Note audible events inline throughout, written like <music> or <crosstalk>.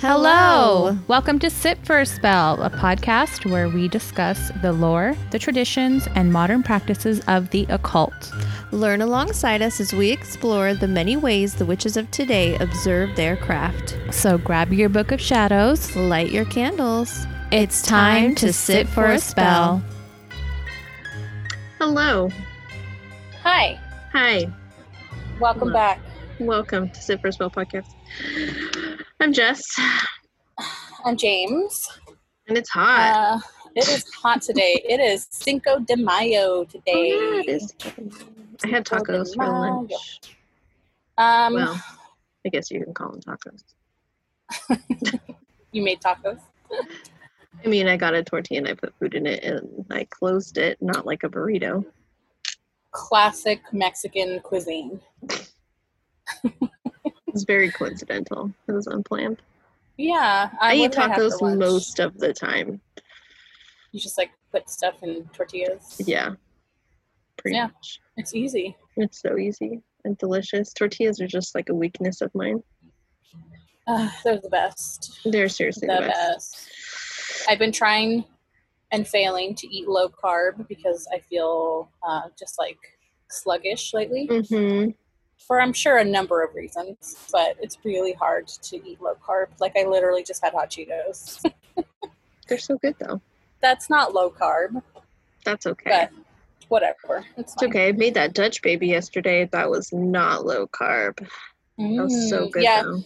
Hello. Welcome to Sit for a Spell, a podcast where we discuss the lore, the traditions, and modern practices of the occult. Learn alongside us as we explore the many ways the witches of today observe their craft. So grab your book of shadows. Light your candles. It's time to sit for a spell. Hello. Hi, Hi. welcome Hello. back. Welcome to Sit for a Spell podcast. I'm Jess, I'm James. and it's hot. Uh, it is hot today. It is Cinco de Mayo today. Oh, yeah, it is. I had tacos for lunch. Um, Well, I guess you can call them tacos. <laughs> you made tacos. I mean, I got a tortilla and I put food in it and I closed it, not like a burrito. Classic Mexican cuisine. <laughs> It's very coincidental. It was unplanned. Yeah, I, what eat did have for tacos lunch? most of the time. You just like put stuff in tortillas. Yeah. Pretty Yeah. much. it's easy. It's so easy and delicious. Tortillas are just like a weakness of mine. Uh, they're the best. They're seriously The the best. best. I've been trying and failing to eat low carb because I feel uh, just like sluggish lately. Mm-hmm. For I'm sure a number of reasons, but it's really hard to eat low carb. Like I literally just had hot Cheetos. <laughs> They're so good though. That's not low carb, That's okay. but whatever. It's, It's okay. I made that Dutch baby yesterday. That was not low carb. That was so Mm, good Yeah, though.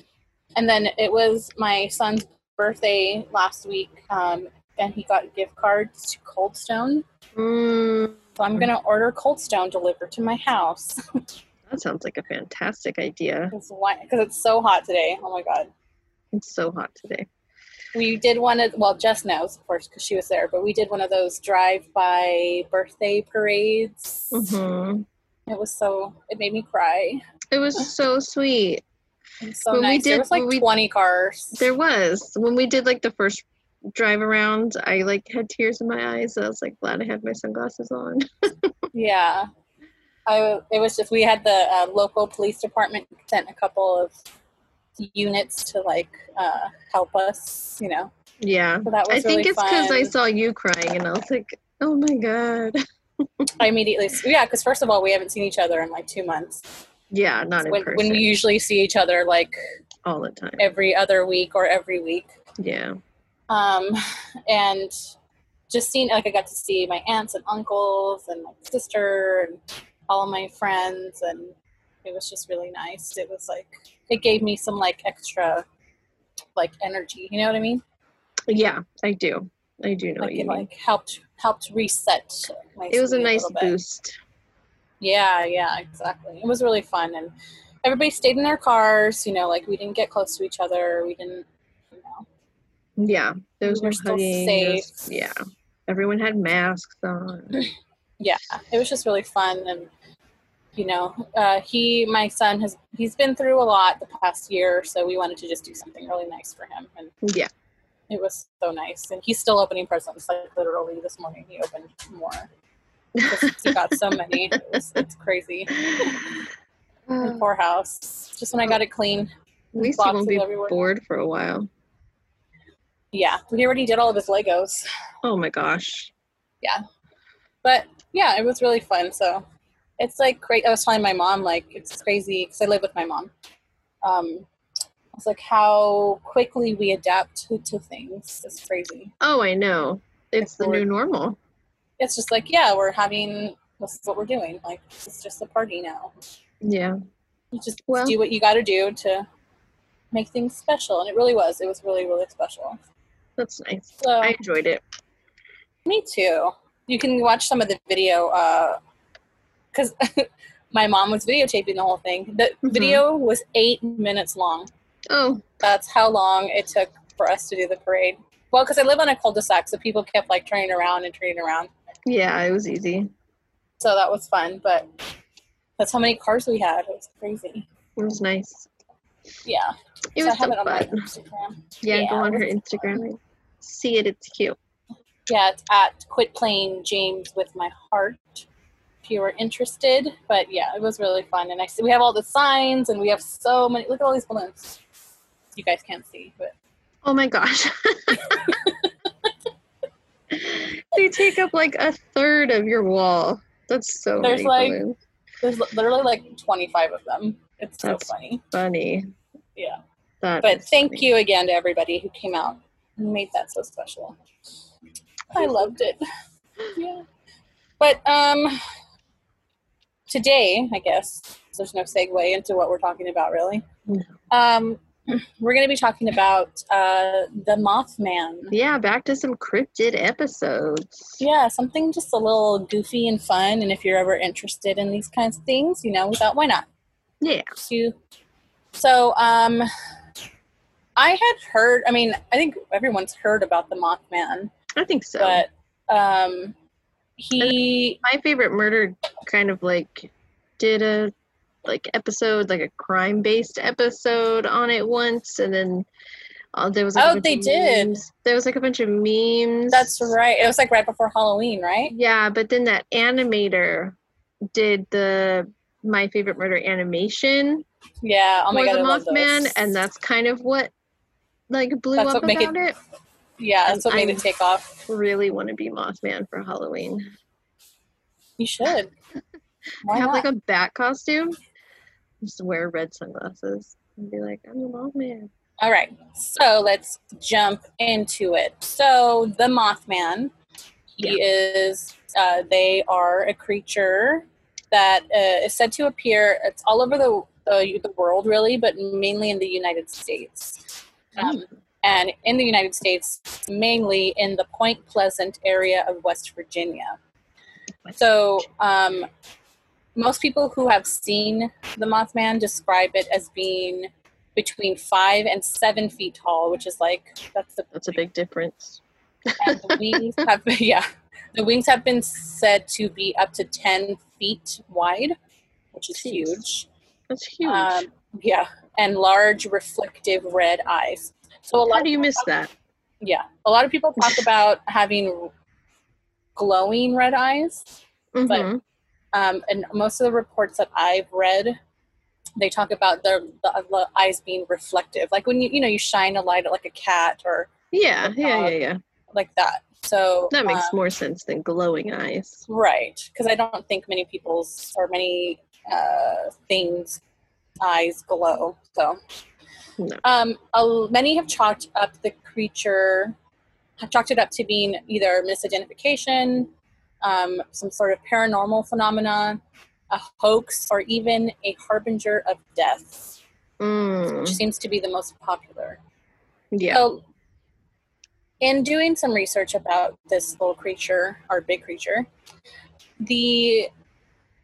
and then it was my son's birthday last week, um, and he got gift cards to Cold Stone. Mm, So I'm gonna order Cold Stone delivered to my house <laughs> that sounds like a fantastic idea. because it's so hot today. Oh my god. It's so hot today. We did one of well, Jess knows of course because she was there, but we did one of those drive-by birthday parades. hmm It was so it made me cry. It was <laughs> so sweet. Was so When we nice. there did- was like we- twenty cars. There was when we did like the first drive around. I like had tears in my eyes. I was like glad I had my sunglasses on. <laughs> Yeah, I. It was just we had the uh, local police department sent a couple of units to like uh, help us. You know, Yeah. so that was I think really it's because I saw you crying and I was like, oh my god. <laughs> I immediately yeah, because first of all, we haven't seen each other in like two months. Yeah, not in When, person when we usually see each other like all the time. every other week or every week. Yeah. um, and just seeing like I got to see my aunts and uncles and my sister and all of my friends, and it was just really nice. It was like it gave me some like extra like energy. You know what I mean? Yeah, I do. I do know like what you it mean. like helped helped reset. My it was a nice bit. boost. Yeah, yeah, exactly. It was really fun, and everybody stayed in their cars. You know, like we didn't get close to each other. We didn't, you know. Yeah, was We were no still hugging. safe. yeah, everyone had masks on. <laughs> yeah it was just really fun and you know uh, he my son has he's been through a lot the past year so we wanted to just do something really nice for him and yeah, it was so nice. And he's still opening presents like literally this morning he opened more. He got so many it was, it's crazy. The poor house. Just when i got it clean At least he won't be everywhere. bored for a while. yeah he already did all of his legos. Oh my gosh. Yeah, but yeah it was really fun so it's like great i was telling my mom like it's crazy because i live with my mom um it's like how quickly we adapt to, to things it's crazy Oh, I know. It's the new normal. it's just like yeah we're having this is what we're doing like it's just a party now Yeah. you just Well- do what you got to do to make things special and it really was it was really really special That's nice. so I enjoyed it. Me too. You can watch some of the video because <laughs> my mom was videotaping the whole thing. The Mhm. video was eight minutes long. Oh, That's how long it took for us to do the parade. Well, because I live on a cul-de-sac, so people kept like turning around and turning around. yeah, it was easy. So that was fun, but that's how many cars we had. It was crazy. It was nice. Yeah. It so was so it on my fun. Instagram. Yeah, Yeah, go on her Instagram fun. see it. It's cute. Yeah, it's at Quit Playing James with My Heart. If you were interested, but yeah, it was really fun, and I see we have all the signs, and we have so many. Look at all these balloons. You guys can't see, but Oh my gosh. <laughs> they take up like a third of your wall. That's so There's, like, balloons. There's literally like 25 of them. It's so funny. Funny. Yeah. That But thank funny. you again to everybody who came out and made that so special. I loved it. Yeah. But um today, I guess, there's no segue into what we're talking about really. Um we're going to be talking about uh the Mothman. Yeah, back to some cryptid episodes. Yeah, something just a little goofy and fun and if you're ever interested in these kinds of things, you know, without why not? Yeah. to so um i had heard i mean i think everyone's heard about the mothman I think so. but um he my favorite murder kind of like did a like episode like a crime based episode on it once and then uh, there was like Oh, they did. memes. there was like a bunch of memes. That's right. It was like right before halloween right? Yeah but then that animator did the my favorite murder animation. Yeah. Oh my for god the mothman and that's kind of what like blew That's up make it- about it, yeah that's what made it take off really want to be mothman for halloween you should <laughs> Why have not? like a bat costume just wear red sunglasses and be like i'm the mothman All right, so let's jump into it. So the Mothman, he is. Uh, they are a creature that uh, is said to appear. It's all over the the, the world, really, but mainly in the United States. Um, and in the United States, mainly in the Point Pleasant area of West Virginia. So, um, most people who have seen the Mothman describe it as being between five and seven feet tall, which is like that's the that's a big difference and the wings have <laughs> yeah the wings have been said to be up to ten feet wide, which is Jeez. huge. that's huge Um, yeah, and large reflective red eyes. So a lot. how do you miss that Yeah, a lot of people talk <laughs> about having glowing red eyes. Mhm. um, and most of the reports that I've read, they talk about the, the, the eyes being reflective, like when you you know you shine a light at like a cat or yeah yeah dog. yeah yeah like that. So that makes um, more sense than glowing eyes right because I don't think many people's or many uh, things eyes glow. So No. um, a, many have chalked up the creature, have chalked it up to being either misidentification, um, some sort of paranormal phenomenon, a hoax, or even a harbinger of death, Mm, which seems to be the most popular. yeah So, in doing some research about this little creature, or big creature, the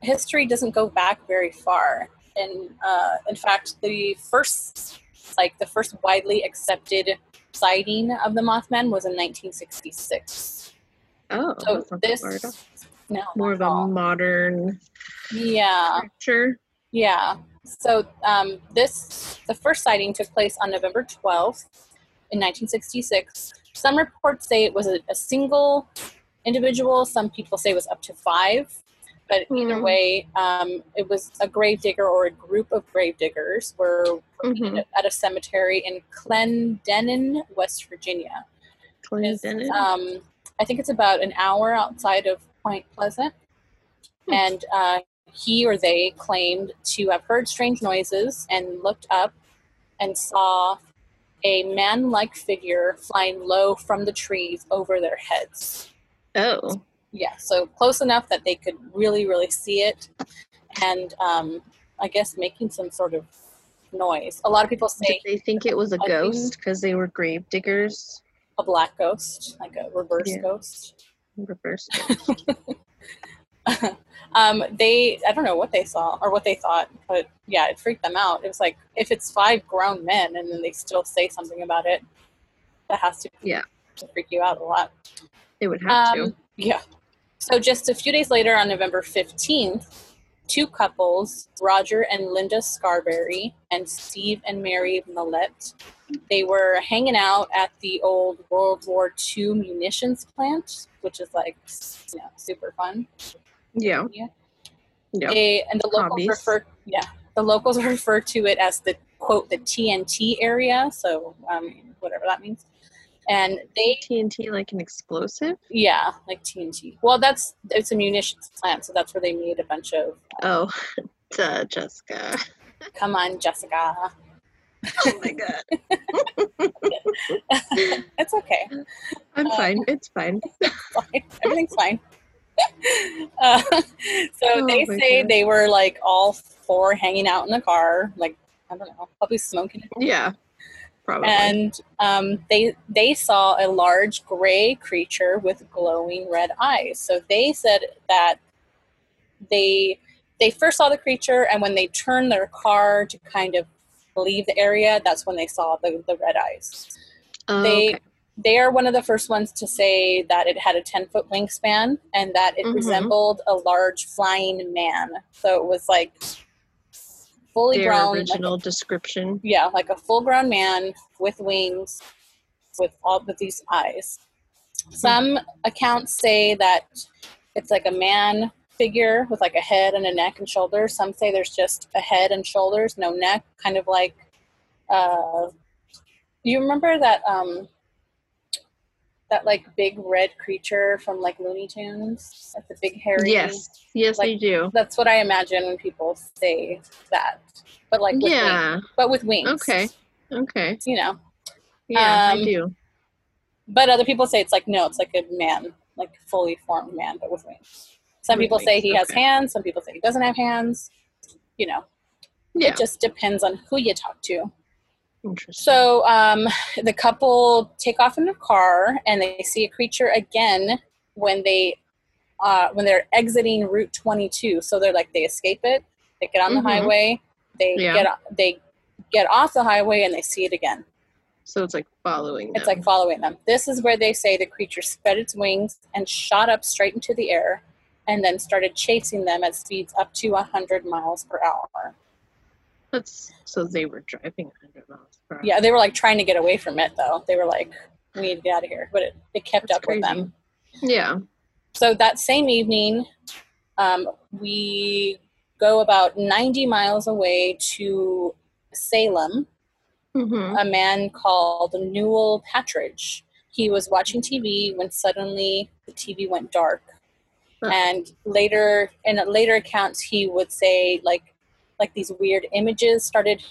history doesn't go back very far. And uh, in fact, the first, like the first widely accepted sighting of the Mothman was in 1966. oh So that's not that this, no, more of a modern yeah. picture Yeah. So um, this the first sighting took place on November 12th in 1966. Some reports say it was a, a single individual. Some people say it was up to five. But either Hmm. way, um, it was a grave digger or a group of grave diggers were Mhm. at a cemetery in Clendenin, West Virginia. Clendenin? um, I think it's about an hour outside of Point Pleasant. Hmm. And uh, he or they claimed to have heard strange noises and looked up and saw a man like figure flying low from the trees over their heads. oh Yeah, so close enough that they could really, really see it. And um, I guess making some sort of noise. A lot of people did say they think it was a ghost because they were grave diggers a black ghost, like a reverse Yeah. ghost. reverse <laughs> um, they I don't know what they saw or what they thought, but yeah, it freaked them out. It was like if it's five grown men and then they still say something about it, that has to Yeah. to freak you out a lot. it would have to Um, yeah. So just a few days later, on November fifteenth, two couples, Roger and Linda Scarberry, and Steve and Mary Mallette, they were hanging out at the old World War II munitions plant, which is like you know, super fun. yeah Yeah. yeah They, and the locals Hobbies. refer yeah the locals <laughs> refer to it as the quote the TNT area, so um, whatever that means. And they, TNT like an explosive? yeah, like TNT. Well, that's it's a munitions plant, so that's where they made a bunch of. Oh, <laughs> duh, Jessica. Come on, Jessica. Oh my god. <laughs> it's okay. I'm Um, fine. It's fine. fine. <laughs> Everything's fine. uh, so Oh they say gosh. they were like all four hanging out in the car, like I don't know, probably smoking. Yeah. Probably. And um, they they saw a large gray creature with glowing red eyes. So they said that they they first saw the creature, and when they turned their car to kind of leave the area, that's when they saw the, the red eyes Oh, they okay. they are one of the first ones to say that it had a 10 foot wingspan and that it Mhm. resembled a large flying man so it was like fully Their grown like original description. yeah like a full grown man with wings with all of these eyes some accounts say that it's like a man figure with like a head and a neck and shoulders some say there's just a head and shoulders no neck kind of like uh you remember that um that like big red creature from like looney tunes like the big hairy Yes. Yes, like- they do. that's what i imagine when people say that but like with wings, Yeah. but with wings Okay. Okay. you know Yeah, Um, I do. but other people say it's like no it's like a man like fully formed man but with wings some With people say wings, he has hands some people say he doesn't have hands you know Yeah. it just depends on who you talk to. So um, the couple take off in their car and they see a creature again when they uh, when they're exiting route 22 so they're like they escape it they get on the Mhm. highway they Yeah. get they get off the highway and they see it again So it's like following It's like following them. This is where they say the creature spread its wings and shot up straight into the air and then started chasing them at speeds up to 100 miles per hour. That's so they were driving 100 miles per hour. Yeah, they were like trying to get away from it though. They were like, we need to get out of here. But it, it kept That's up with them. Yeah. So that same evening, um, we go about 90 miles away to Salem, Mm-hmm. a man called Newell Partridge. He was watching TV when suddenly the TV went dark. Huh. And later, in later accounts, he would say like, like these weird images started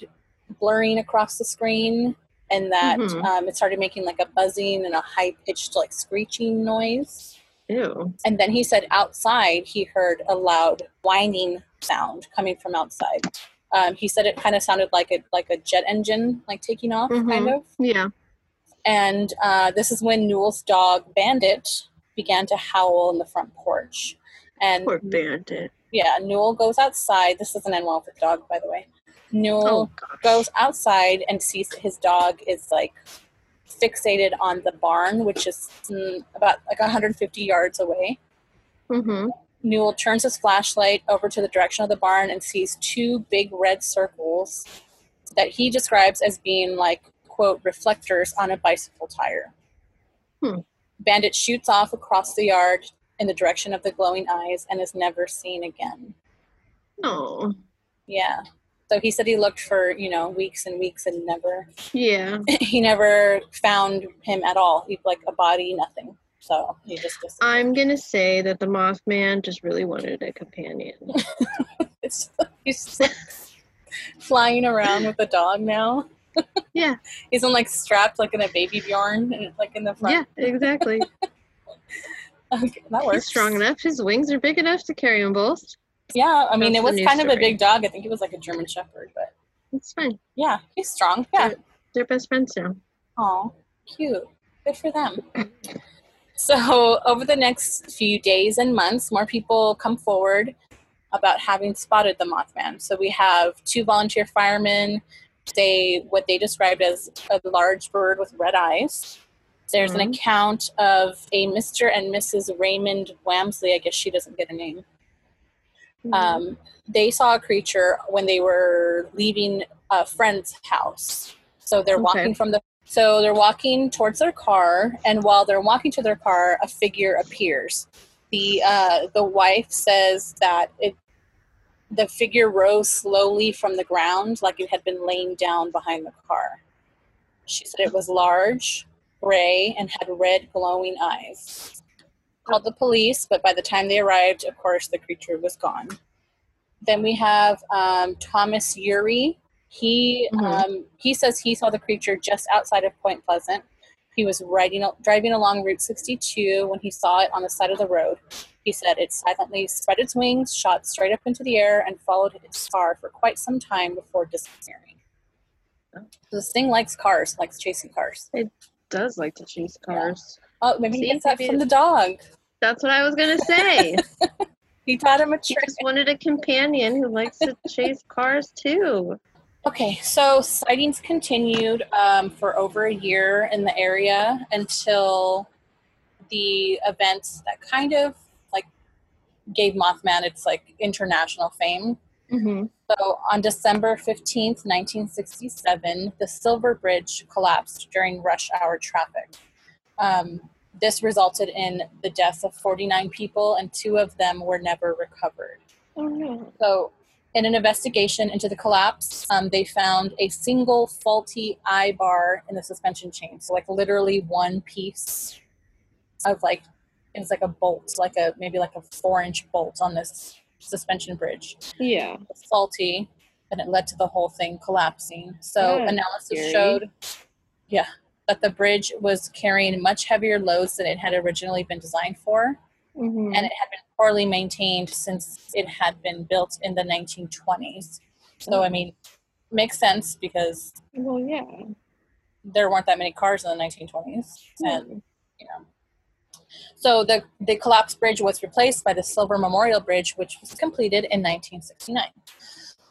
blurring across the screen, and that Mhm. um, it started making like a buzzing and a high pitched like screeching noise. Ew. And then he said outside he heard a loud whining sound coming from outside. Um, he said it kind of sounded like a like a jet engine like taking off, kind Mhm. of. Yeah. And uh, this is when Newell's dog Bandit began to howl in the front porch. And Poor bandit. Yeah, Newell goes outside. This doesn't end well for the dog, by the way. Newell Oh goes outside and sees his dog is like fixated on the barn, which is mm, about like 150 yards away. Mm-hmm. Newell turns his flashlight over to the direction of the barn and sees two big red circles that he describes as being like, quote, reflectors on a bicycle tire. Hmm. Bandit shoots off across the yard in the direction of the glowing eyes and is never seen again. Oh. Yeah. So he said he looked for, you know, weeks and weeks and never, Yeah. <laughs> he never found him at all. He like a body, nothing. So he just, I'm gonna say that the Mothman just really wanted a companion. <laughs> It's, he's like, <laughs> flying around with a dog now. Yeah. He's in like strapped like in a baby Bjorn and like in the front. yeah, exactly. Okay, that He's strong enough. His wings are big enough to carry them both. Yeah, I mean That's it was kind of a big dog. I think it was like a German Shepherd, but It's fine. yeah, he's strong. Yeah. They're best friends now. Oh, cute. Good for them. So, over the next few days and months, more people come forward about having spotted the Mothman. So, we have two volunteer firemen say what they described as a large bird with red eyes. There's an Mhm. account of a Mr. and Mrs. Raymond Wamsley. I guess she doesn't get a name. Um, they saw a creature when they were leaving a friend's house. So they're Okay. walking from the so they're walking towards their car, and while they're walking to their car, a figure appears. The uh, the wife says that it the figure rose slowly from the ground like it had been laying down behind the car. She said it was large, gray, and had red glowing eyes. Called the police, but by the time they arrived, of course, the creature was gone. Then we have um, Thomas Ury. He Mhm. um, he says he saw the creature just outside of Point Pleasant. He was riding driving along Route 62 when he saw it on the side of the road. He said it silently spread its wings, shot straight up into the air, and followed its car for quite some time before disappearing. This thing likes cars, likes chasing cars. Does like to chase cars. Oh, maybe he See, gets that from the dog. That's what I was gonna say. <laughs> He taught him a he trick. just wanted a companion who likes to chase cars too. Okay, so sightings continued um, for over a year in the area until the events that kind of like gave Mothman its like international fame. Mm-hmm. So on December 15th, 1967, the Silver Bridge collapsed during rush hour traffic. Um, this resulted in the deaths of 49 people, and two of them were never recovered. Oh no. So, in an investigation into the collapse, um, they found a single faulty eye bar in the suspension chain. So, like literally one piece of like it was like a bolt, like a maybe like a four inch bolt on this suspension bridge. Yeah. Faulty, and it led to the whole thing collapsing. So, That's analysis scary. showed, yeah, that the bridge was carrying much heavier loads than it had originally been designed for Mm-hmm. and it had been poorly maintained since it had been built in the 1920s. So, I mean, makes sense because well, yeah. there weren't that many cars in the 1920s, and. So the the collapsed bridge was replaced by the Silver Memorial Bridge, which was completed in 1969.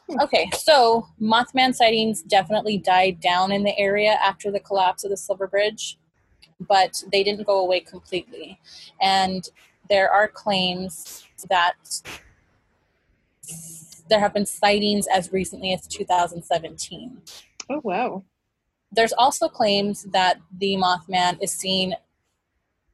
Hmm. Okay, so Mothman sightings definitely died down in the area after the collapse of the Silver Bridge, but they didn't go away completely. And there are claims that there have been sightings as recently as 2017. Oh wow. There's also claims that the Mothman is seen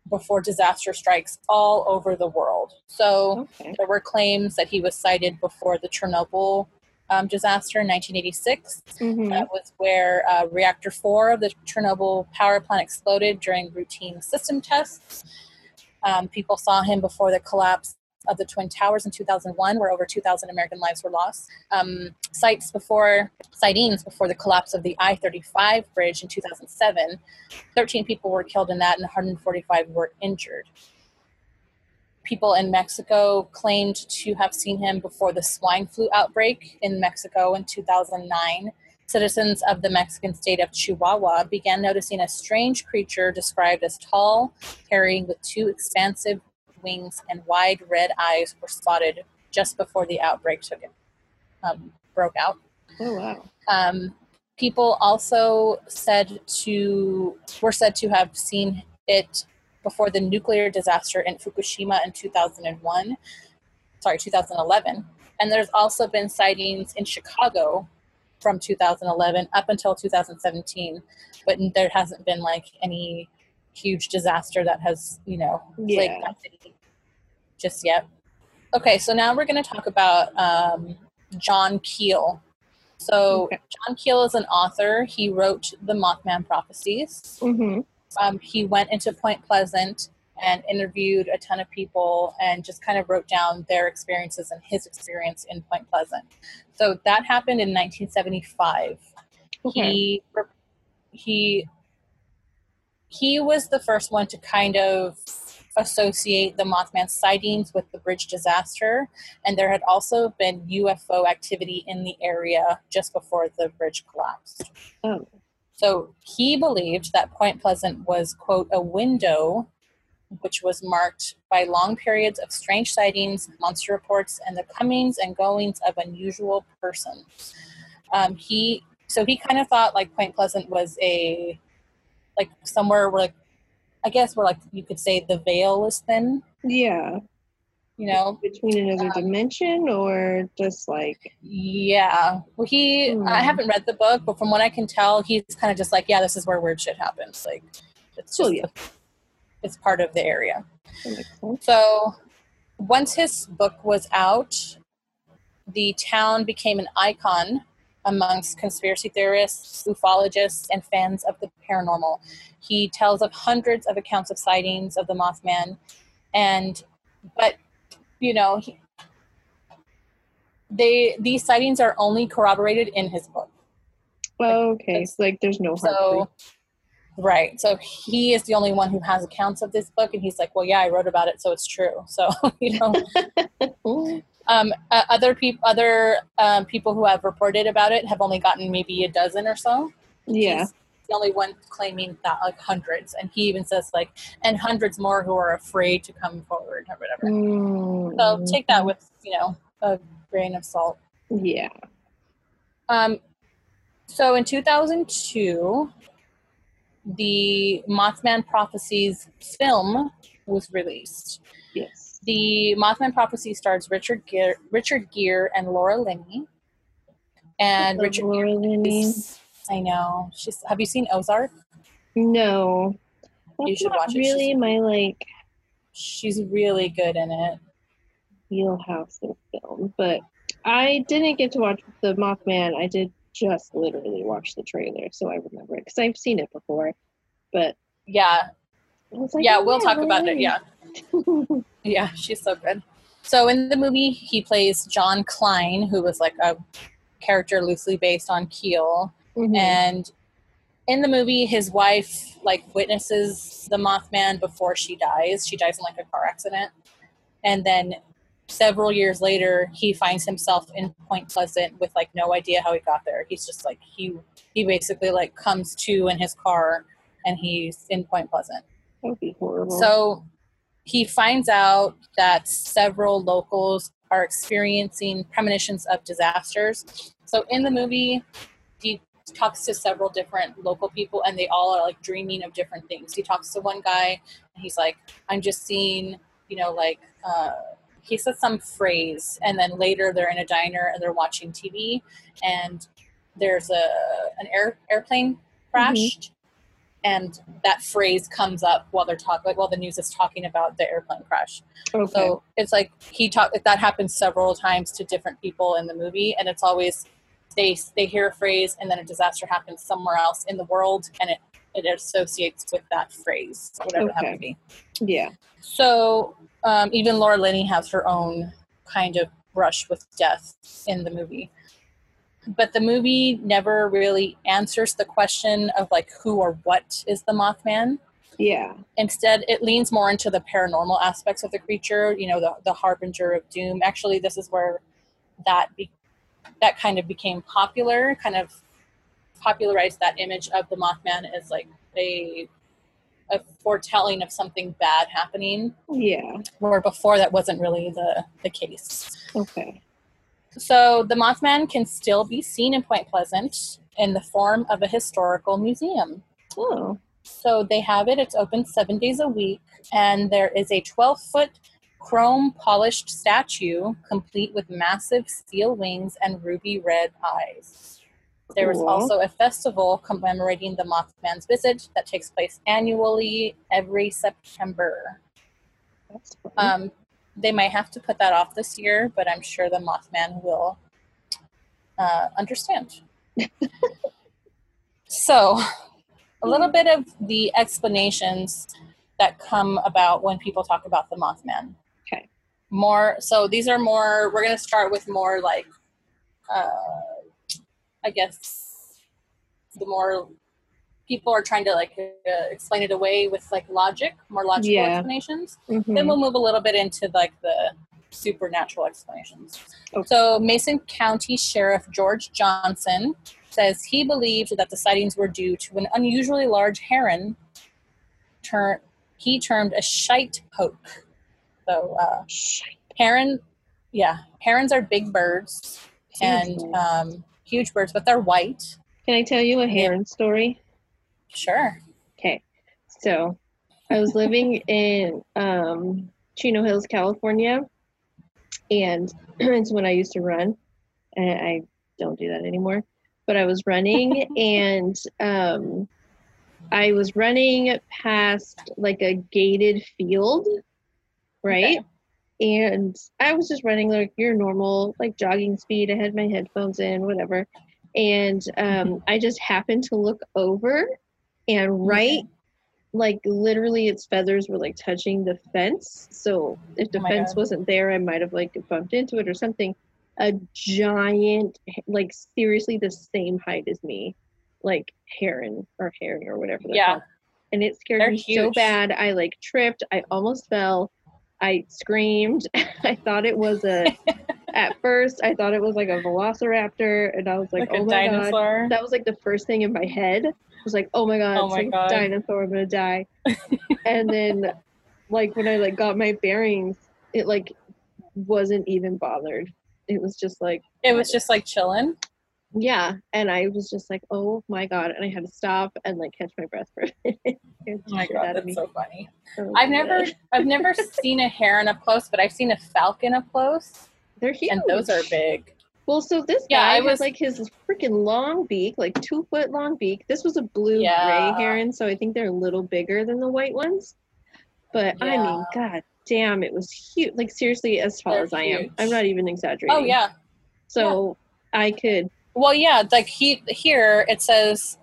before disaster strikes all over the world. So Okay. there were claims that he was sighted before the Chernobyl um, disaster in 1986. Mm-hmm. That was where uh, reactor four of the Chernobyl power plant exploded during routine system tests. Um, people saw him before the collapse of the Twin Towers in 2001, where over 2,000 American lives were lost. Um, sites before sightings before the collapse of the I-35 bridge in 2007, 13 people were killed in that, and 145 were injured. People in Mexico claimed to have seen him before the swine flu outbreak in Mexico in 2009. Citizens of the Mexican state of Chihuahua began noticing a strange creature described as tall, hairy, with two expansive wings and wide red eyes were spotted just before the outbreak took it, um, broke out. Oh wow. Um, people also said to were said to have seen it before the nuclear disaster in Fukushima in 2001, sorry, 2011. And there's also been sightings in Chicago from 2011 up until 2017, but there hasn't been like any huge disaster that has, you know, plagued Yeah. that city just yet. Okay, so now we're going to talk about um, John Keel. So Okay. John Keel is an author. He wrote the Mothman Prophecies. Mm-hmm. Um, he went into Point Pleasant and interviewed a ton of people and just kind of wrote down their experiences and his experience in Point Pleasant. So that happened in 1975. Okay. He he he was the first one to kind of associate the Mothman sightings with the bridge disaster, and there had also been UFO activity in the area just before the bridge collapsed. Oh. So he believed that Point Pleasant was, quote, a window which was marked by long periods of strange sightings, monster reports, and the comings and goings of unusual persons. Um, he so he kind of thought like Point Pleasant was a like somewhere where like I guess where like you could say the veil is thin, Yeah. you know. Between another Um, dimension or just like Yeah. Well, he, Hmm. I haven't read the book, but from what I can tell, he's kind of just like, yeah, this is where weird shit happens. Like, it's Oh, just, yeah. it's part of the area. that makes sense. So once his book was out, the town became an icon amongst conspiracy theorists, ufologists, and fans of the paranormal. He tells of hundreds of accounts of sightings of the Mothman, and but you know he, they these sightings are only corroborated in his book. Oh, okay. so, like there's no So, right. So he is the only one who has accounts of this book, and he's like, "Well, yeah, I wrote about it, so it's true." So <laughs> you know. <laughs> um, uh, other people, other um, people who have reported about it have only gotten maybe a dozen or so. yeah. He's the only one claiming that like hundreds, and he even says like, and hundreds more who are afraid to come forward or whatever. Mm, So take that with you know a grain of salt. Yeah. Um, so in 2002, the Mothman Prophecies film was released. Yes. The Mothman Prophecy stars Richard Gere, Richard Gere and Laura Linney. And Richard Laura Linney. I know. She's. Have you seen Ozark? No. That's You should watch it. Really, She's- my like She's really good in it. wheelhouse of film, but I didn't get to watch the Mothman. I did just literally watch the trailer, so I remember it because I've seen it before. But Yeah, like, yeah. oh, We'll talk about it. Yeah. <laughs> Yeah, she's so good. So in the movie, he plays John Klein, who was like a character loosely based on Keel. Mhm. And in the movie, his wife like witnesses the Mothman before she dies. She dies in like a car accident, and then several years later, he finds himself in Point Pleasant with like no idea how he got there. He's just like he he basically like comes to in his car, and he's in Point Pleasant. that would be horrible. So he finds out that several locals are experiencing premonitions of disasters. So in the movie, he talks to several different local people, and they all are like dreaming of different things. He talks to one guy, and he's like, "I'm just seeing, you know, like." Uh, he says some phrase, and then later they're in a diner and they're watching TV, and there's a an air airplane crashed, and that phrase comes up while they're talking, like while the news is talking about the airplane crash. okay. So it's like he talked that happens several times to different people in the movie, and it's always they they hear a phrase and then a disaster happens somewhere else in the world, and it it associates with that phrase, whatever Okay. happened to be. yeah. So um, even Laura Linney has her own kind of brush with death in the movie. But the movie never really answers the question of like who or what is the Mothman. Yeah. Instead, it leans more into the paranormal aspects of the creature, you know, the, the harbinger of doom. Actually, this is where that be, that kind of became popular, kind of popularized that image of the Mothman as like a a foretelling of something bad happening, Yeah. where before that wasn't really the, the case. Okay. So the Mothman can still be seen in Point Pleasant in the form of a historical museum. Oh. So they have it. It's open seven days a week, and there is a 12 foot chrome polished statue complete with massive steel wings and ruby red eyes. There is Cool. also a festival commemorating the Mothman's visit that takes place annually every September. Um, they might have to put that off this year, but I'm sure the Mothman will uh, understand. <laughs> so, a little bit of the explanations that come about when people talk about the Mothman. Okay. More, so these are more, we're going to start with more like, uh, I guess, the more people are trying to like uh, explain it away with like logic, more logical Yeah. explanations then Mhm. we'll move a little bit into like the supernatural explanations. Okay. So Mason County Sheriff George Johnson says he believed that the sightings were due to an unusually large heron ter- he termed a shite poke. So uh, Shite. heron, yeah, herons are big birds and um, huge birds, but they're white. Can I tell you a heron story? Sure. Okay. So I was living in um, Chino Hills, California, and <clears throat> it's when I used to run. And I don't do that anymore. But I was running, <laughs> and um, I was running past like a gated field, right? Okay. and I was just running like your normal like jogging speed. I had my headphones in, whatever, and um, I just happened to look over, and right, like literally, its feathers were like touching the fence. So if the Oh fence God. wasn't there, I might have like bumped into it or something. A giant, like seriously, the same height as me, like heron or herring or whatever. Yeah. called. And it scared They're me so bad. I like tripped. I almost fell. I screamed. <laughs> I thought it was a. <laughs> at first, I thought it was like a velociraptor, and I was like, Like, "Oh a my god!" That was like the first thing in my head. Was like, "Oh my god, Oh it's like God. a dinosaur! I'm gonna die." <laughs> and then, like when I like got my bearings, it like wasn't even bothered. It was just like, it was just like chilling. yeah, and I was just like, "Oh my god!" And I had to stop and like catch my breath for a minute. <laughs> Oh my god, that's so funny. Oh, I've my never I've never <laughs> seen a heron up close, but I've seen a falcon up close, They're huge. and those are big. Well, so this Yeah, guy I had was- like his freaking long beak, like two foot long beak. This was a blue Yeah. gray heron, so I think they're a little bigger than the white ones. But I mean, god damn, it was huge. Like seriously, as tall They're as I am. I'm not even exaggerating. Oh yeah. So I could. Well, yeah, like he here it says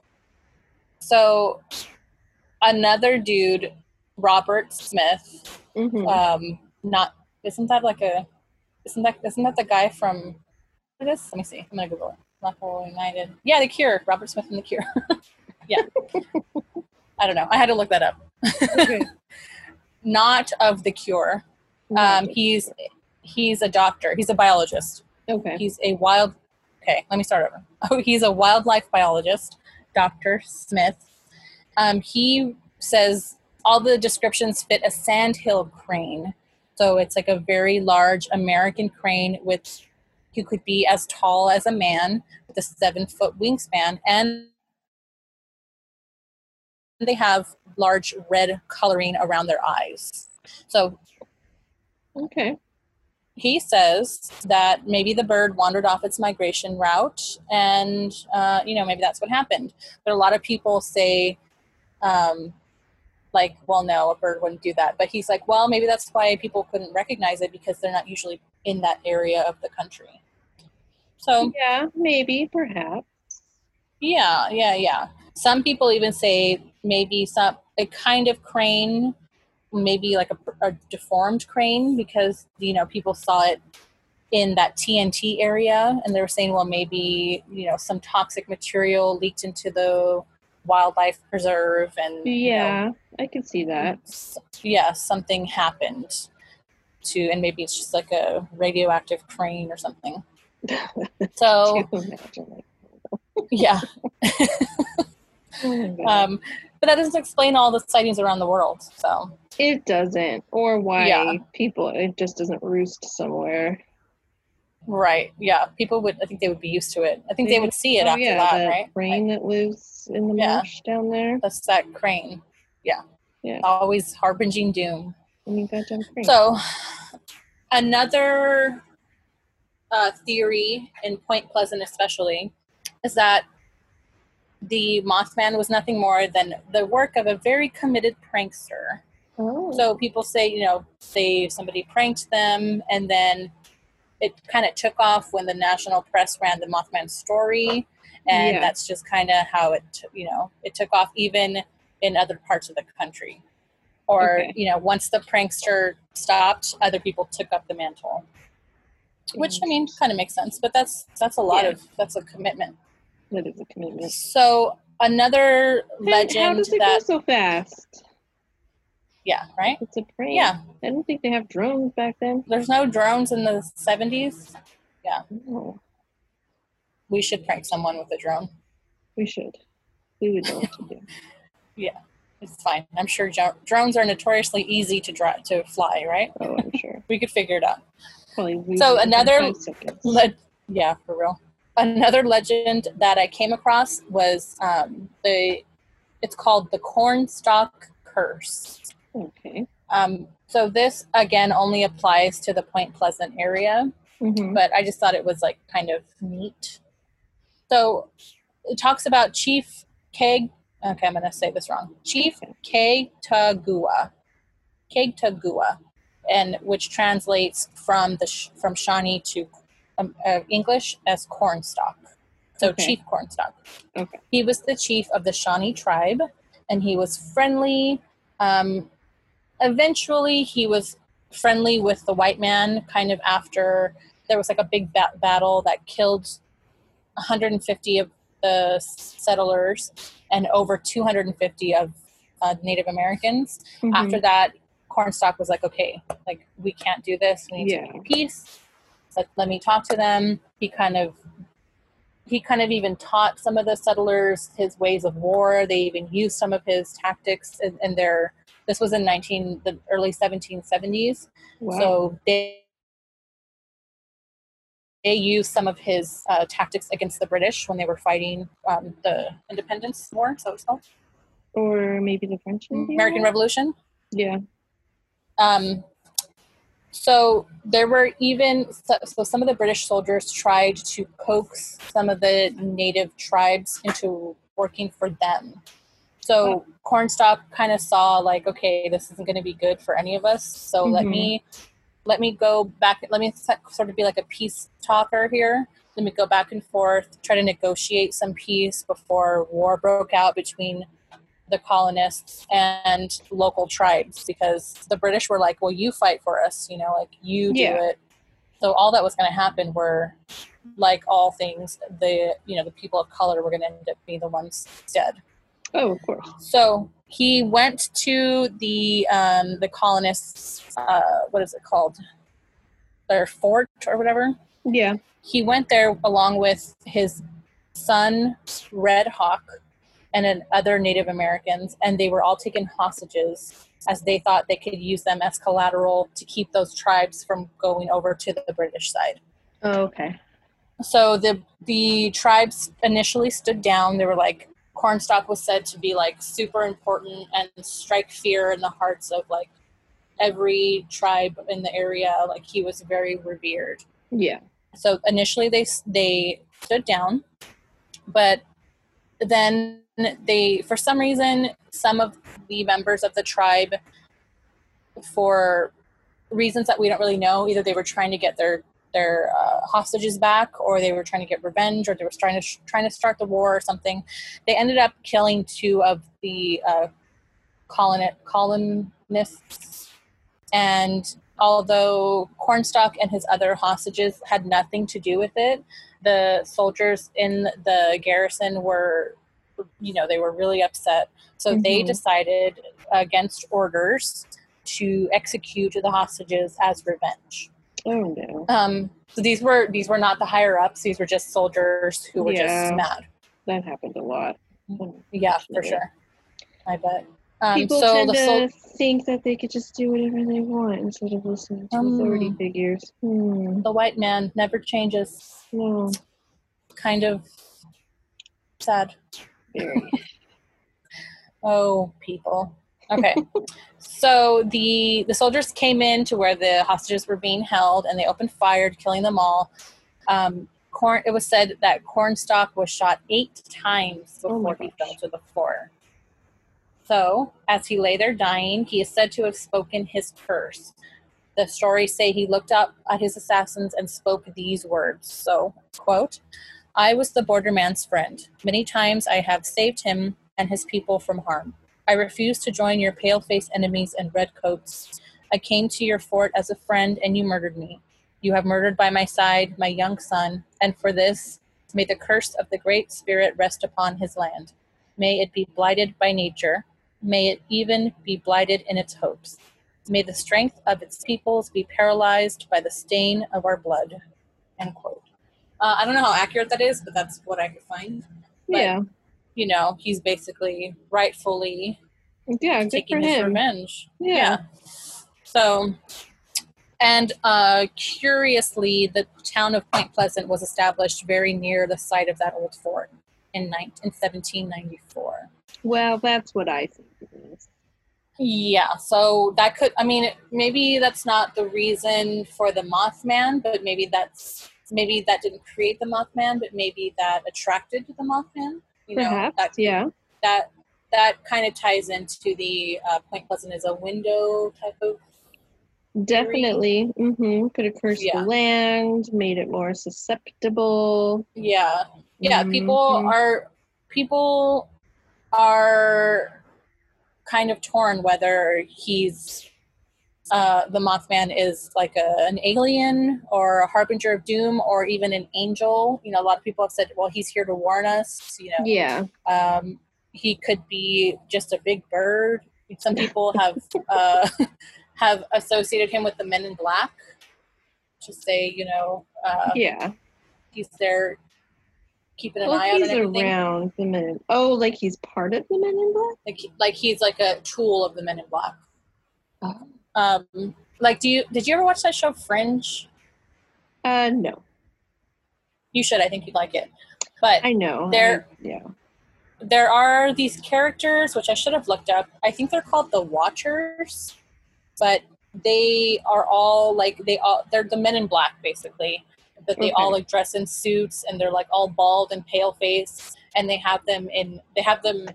so another dude, Robert Smith, mhm. um not isn't that like a isn't that isn't that the guy from what is let me see. I'm gonna Google it. Buffalo United. Yeah, the cure. Robert Smith and the cure. <laughs> yeah. I don't know. I had to look that up. Okay. <laughs> Not of the cure. Um, he's he's a doctor. He's a biologist. okay. He's a wild. Okay, let me start over. <laughs> Oh, he's a wildlife biologist, Dr. Smith. Um, he says all the descriptions fit a sandhill crane. So it's like a very large American crane with who could be as tall as a man with a seven foot wingspan and they have large red coloring around their eyes. So Okay. he says that maybe the bird wandered off its migration route and uh, you know maybe that's what happened but a lot of people say um, like well no a bird wouldn't do that but he's like well maybe that's why people couldn't recognize it because they're not usually in that area of the country so Yeah, maybe, perhaps. yeah yeah yeah some people even say maybe some a kind of crane maybe like a, a deformed crane because you know people saw it in that TNT area and they were saying well maybe you know some toxic material leaked into the wildlife preserve and you know, Yeah, I could see that. yeah something happened to and maybe it's just like a radioactive crane or something <laughs> so Can you imagine, like, <laughs> yeah <laughs> oh um, but that doesn't explain all the sightings around the world so it doesn't, or why Yeah. people it just doesn't roost somewhere. right yeah people would i think they would be used to it i think they would see it oh, after yeah, that that right rain Like, that lives in the Yeah. marsh down there. that's that crane yeah Yeah. always harbinging doom Mean, goddamn crane. So, another uh, theory in Point Pleasant, especially, is that the Mothman was nothing more than the work of a very committed prankster. oh. So people say, you know, say somebody pranked them, and then it kind of took off when the national press ran the Mothman story, and Yeah. that's just kind of how it, t- you know, it took off even in other parts of the country. Or Okay. you know, once the prankster stopped, other people took up the mantle, which I mean, kind of makes sense. But that's that's a lot Yeah. of that's a commitment. that is a commitment. So another And legend How does it that go so fast? yeah, right, It's a prank. yeah. I don't think they have drones back then. There's no drones in the 70s. Oh, We should prank someone with a drone. we should. We would know what to do. <laughs> It's fine. I'm sure jo- drones are notoriously easy to drive to fly. Right? Oh, I'm <laughs> sure. We could figure it out. Probably So another- Le- yeah, for real. Another legend that I came across was um, the. It's called the Cornstalk Curse. Okay. Um, so this again only applies to the Point Pleasant area. Mhm. but I just thought it was like kind of neat. So it talks about Chief Keg. Okay, I'm going to say this wrong. Chief Kegtagua. Kegtagua. and which translates from the sh- from Shawnee to um, uh, English as cornstalk. So Okay. Chief Cornstalk. Okay. He was the chief of the Shawnee tribe, and he was friendly. Um, eventually, he was friendly with the white man. Kind of after there was like a big ba- battle that killed 150 of the settlers and over 250 of uh, Native Americans. Mhm. After that, Cornstalk was like, okay, like we can't do this. We need Yeah. to make peace. Let, let me talk to them. He kind of he kind of even taught some of the settlers his ways of war. They even used some of his tactics in, in their. This was in 19 the early 1770s. wow. So they they used some of his uh, tactics against the British when they were fighting um, the Independence War. So it's called or maybe the French Indian American War? Revolution. Yeah. Um, so there were even so, so some of the British soldiers tried to coax some of the native tribes into working for them. So Cornstalk kind of saw like, okay, this isn't going to be good for any of us. So let Mhm. me let me go back. Let me sort of be like a peace talker here. Let me go back and forth, try to negotiate some peace before war broke out between the colonists and local tribes because the British were like, well, you fight for us, you know, like you do Yeah. it. So all that was going to happen were, like all things, the you know the people of color were going to end up being the ones dead. Oh, of course. So he went to the um, the colonists. Uh, what is it called? Their fort or whatever Yeah. he went there along with his son red hawk and other native americans and they were all taken hostages as they thought they could use them as collateral to keep those tribes from going over to the british side Oh, okay. so the the tribes initially stood down they were like cornstalk was said to be like super important and strike fear in the hearts of like every tribe in the area like he was very revered Yeah. so initially they they stood down but then they for some reason some of the members of the tribe for reasons that we don't really know either they were trying to get their their uh, hostages back or they were trying to get revenge or they were trying to trying to start the war or something. They ended up killing two of the uh, coloni- colonists. And although cornstalk and his other hostages had nothing to do with it the soldiers in the garrison were you know they were really upset. So they Mhm. decided against orders to execute the hostages as revenge Oh no. um, so these were these were not the higher ups these were just soldiers who were Yeah. just mad That happened a lot. yeah for sure i bet um, People so tend the to think that they could just do whatever they want instead of listening to authority Um. figures. Hmm. the white man never changes No. kind of sad Very. <laughs> Oh, people. Okay. <laughs> so the the soldiers came in to where the hostages were being held, and they opened fire, killing them all. Um, corn. It was said that Cornstalk was shot eight times Oh before he fell to the floor. So, as he lay there dying, he is said to have spoken his curse. The stories say he looked up at his assassins and spoke these words. So, quote, I was the borderman's friend. Many times I have saved him and his people from harm. I refused to join your pale faced enemies and red coats. I came to your fort as a friend and you murdered me. You have murdered by my side my young son, and for this, may the curse of the Great Spirit rest upon his land. May it be blighted by nature. May it even be blighted in its hopes. May the strength of its peoples be paralyzed by the stain of our blood. End quote. Uh, I don't know how accurate that is, but that's what I could find. But, yeah. You know, he's basically rightfully Yeah. Good for taking his him. revenge. Yeah. So, and uh, curiously, the town of Point Pleasant was established very near the site of that old fort in, 19, in 1794. Well, that's what I think it is. Yeah, so that could, I mean, maybe that's not the reason for the Mothman, but maybe that's, maybe that didn't create the Mothman, but maybe that attracted the Mothman. You know, Perhaps. that yeah. that that kind of ties into the uh, Point Pleasant is a window type of Definitely. mm-hmm. Could have cursed Yeah. the land, made it more susceptible. Yeah. Yeah. People Mhm. are people are kind of torn whether he's uh, the Mothman is like a, an alien or a harbinger of doom or even an angel. You know, a lot of people have said, well, he's here to warn us. You know, Yeah. um, he could be just a big bird. Some people have uh, <laughs> have associated him with the Men in Black. To say, you know, uh, Yeah. he's there keeping an Well, eye on he's around the men. Oh, like he's part of the Men in Black. Like, like he's like a tool of the Men in Black. Oh. Um, like, do you did you ever watch that show Fringe? Uh, no, You should. I think you'd like it. But I know. There- I- yeah. there are these characters which I should have looked up. I think they're called the Watchers, but they are all like they all they're the Men in Black basically. But they all like dress in suits and they're like all bald and pale face, and they have them in they have them.